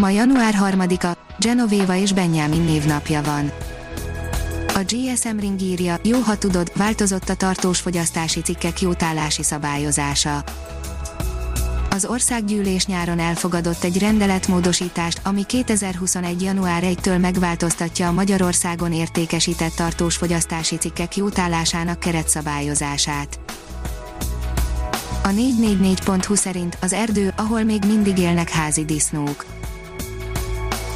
Ma január 3-a, Genovéva és Benjamin névnapja van. A GSM Ring írja, jó ha tudod, változott a tartós fogyasztási cikkek jótállási szabályozása. Az országgyűlés nyáron elfogadott egy rendeletmódosítást, ami 2021. január 1-től megváltoztatja a Magyarországon értékesített tartós fogyasztási cikkek jótállásának keretszabályozását. A 444.hu szerint az erdő, ahol még mindig élnek házi disznók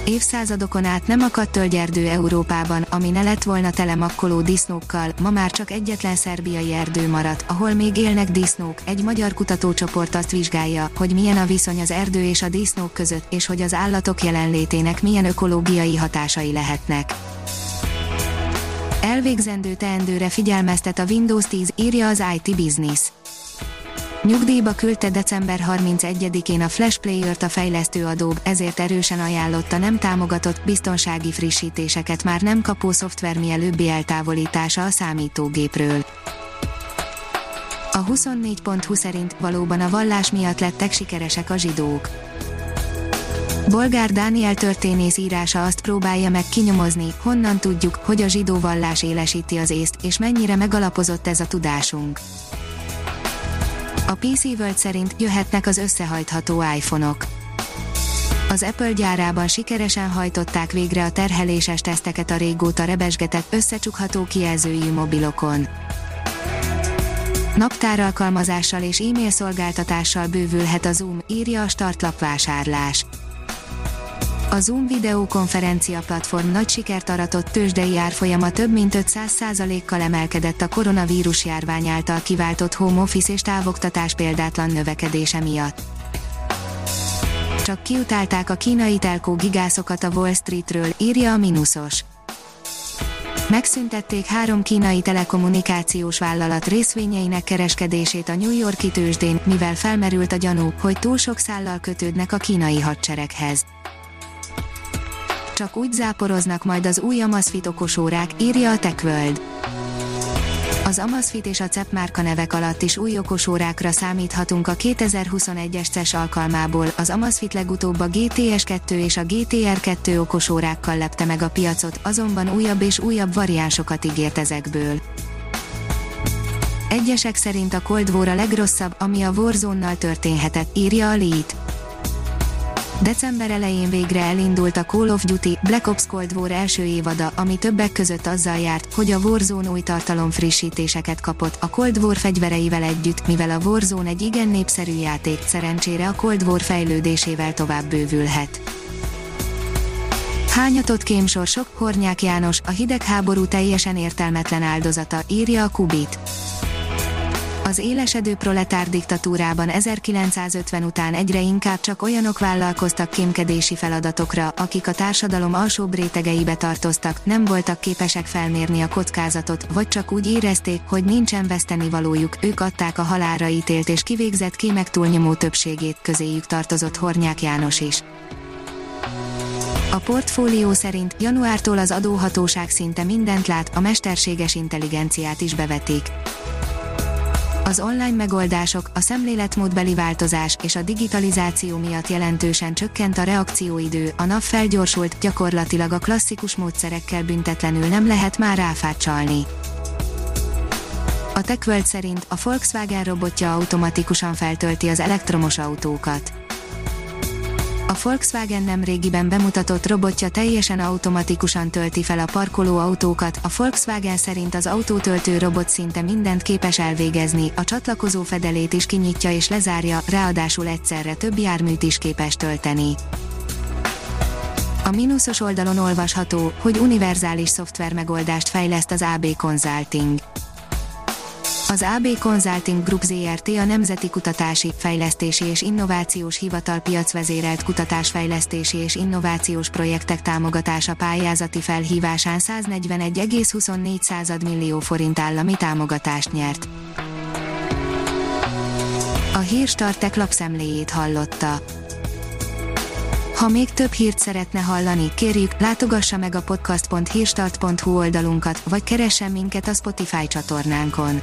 Évszázadokon át nem akadt tölgyerdő Európában, ami ne lett volna tele makkoló disznókkal, ma már csak egyetlen szerbiai erdő maradt, ahol még élnek disznók. Egy magyar kutatócsoport azt vizsgálja, hogy milyen a viszony az erdő és a disznók között, és hogy az állatok jelenlétének milyen ökológiai hatásai lehetnek. Elvégzendő teendőre figyelmeztet a Windows 10, írja az IT Business. Nyugdíjba küldte december 31-én a Flash Player-t a fejlesztő adób, ezért erősen ajánlotta nem támogatott, biztonsági frissítéseket már nem kapó szoftver mielőbbi eltávolítása a számítógépről. A 24.20 szerint valóban a vallás miatt lettek sikeresek a zsidók. Bolgár Dániel történész írása azt próbálja meg kinyomozni, honnan tudjuk, hogy a zsidó vallás élesíti az észt, és mennyire megalapozott ez a tudásunk. A PC World szerint jöhetnek az összehajtható iPhone-ok. Az Apple gyárában sikeresen hajtották végre a terheléses teszteket a régóta rebesgetett összecsukható kijelzőjű mobilokon. Naptáralkalmazással és e-mail szolgáltatással bővülhet a Zoom, írja a startlap vásárlás. A Zoom videokonferencia platform nagy sikert aratott tőzsdei árfolyama több mint 500%-kal emelkedett a koronavírus járvány által kiváltott home office és távoktatás példátlan növekedése miatt. Csak kiutálták a kínai telkó gigászokat a Wall Streetről, írja a Minusos megszüntették három kínai telekommunikációs vállalat részvényeinek kereskedését a New Yorki tőzsdén, mivel felmerült a gyanú, hogy túl sok szállal kötődnek a kínai hadsereghez. Csak úgy záporoznak majd az új Amazfit okosórák, írja a TechWorld. Az Amazfit és a CEP márka nevek alatt is új okosórákra számíthatunk a 2021-es CES alkalmából. Az Amazfit legutóbb a GTS2 és a GTR2 okosórákkal lepte meg a piacot, azonban újabb és újabb variánsokat ígért ezekből. Egyesek szerint a Cold War a legrosszabb, ami a Warzone-nal történhetett, írja a Lead. December elején végre elindult a Call of Duty Black Ops Cold War első évada, ami többek között azzal járt, hogy a Warzone új tartalom frissítéseket kapott a Cold War fegyvereivel együtt, mivel a Warzone egy igen népszerű játék, szerencsére a Cold War fejlődésével tovább bővülhet. Hányatott kémsorsok, Hornyák János, a hidegháború teljesen értelmetlen áldozata, írja a Kubit. Az élesedő proletár diktatúrában 1950 után egyre inkább csak olyanok vállalkoztak kémkedési feladatokra, akik a társadalom alsóbb rétegeibe tartoztak, nem voltak képesek felmérni a kockázatot, vagy csak úgy érezték, hogy nincsen veszteni valójuk, ők adták a halálra ítélt és kivégzett kémek túlnyomó többségét, közéjük tartozott Hornyák János is. A portfólió szerint januártól az adóhatóság szinte mindent lát, a mesterséges intelligenciát is bevetik. Az online megoldások, a szemléletmódbeli változás és a digitalizáció miatt jelentősen csökkent a reakcióidő, a nap felgyorsult, gyakorlatilag a klasszikus módszerekkel büntetlenül nem lehet már áfát csalni. A TechWorld szerint a Volkswagen robotja automatikusan feltölti az elektromos autókat a Volkswagen nem régiben bemutatott robotja teljesen automatikusan tölti fel a parkoló autókat. A Volkswagen szerint az autótöltő robot szinte mindent képes elvégezni, a csatlakozó fedelét is kinyitja és lezárja, ráadásul egyszerre több járműt is képes tölteni. A mínuszos oldalon olvasható, hogy univerzális szoftver megoldást fejleszt az AB Consulting Az AB Consulting Group ZRT a Nemzeti Kutatási, Fejlesztési és Innovációs Hivatal piacvezérelt kutatásfejlesztési és innovációs projektek támogatása pályázati felhívásán 141,24 millió forint állami támogatást nyert. A Hírstartek lapszemléjét hallotta. Ha még több hírt szeretne hallani, kérjük, látogassa meg a podcast.hírstart.hu oldalunkat, vagy keressen minket a Spotify csatornánkon.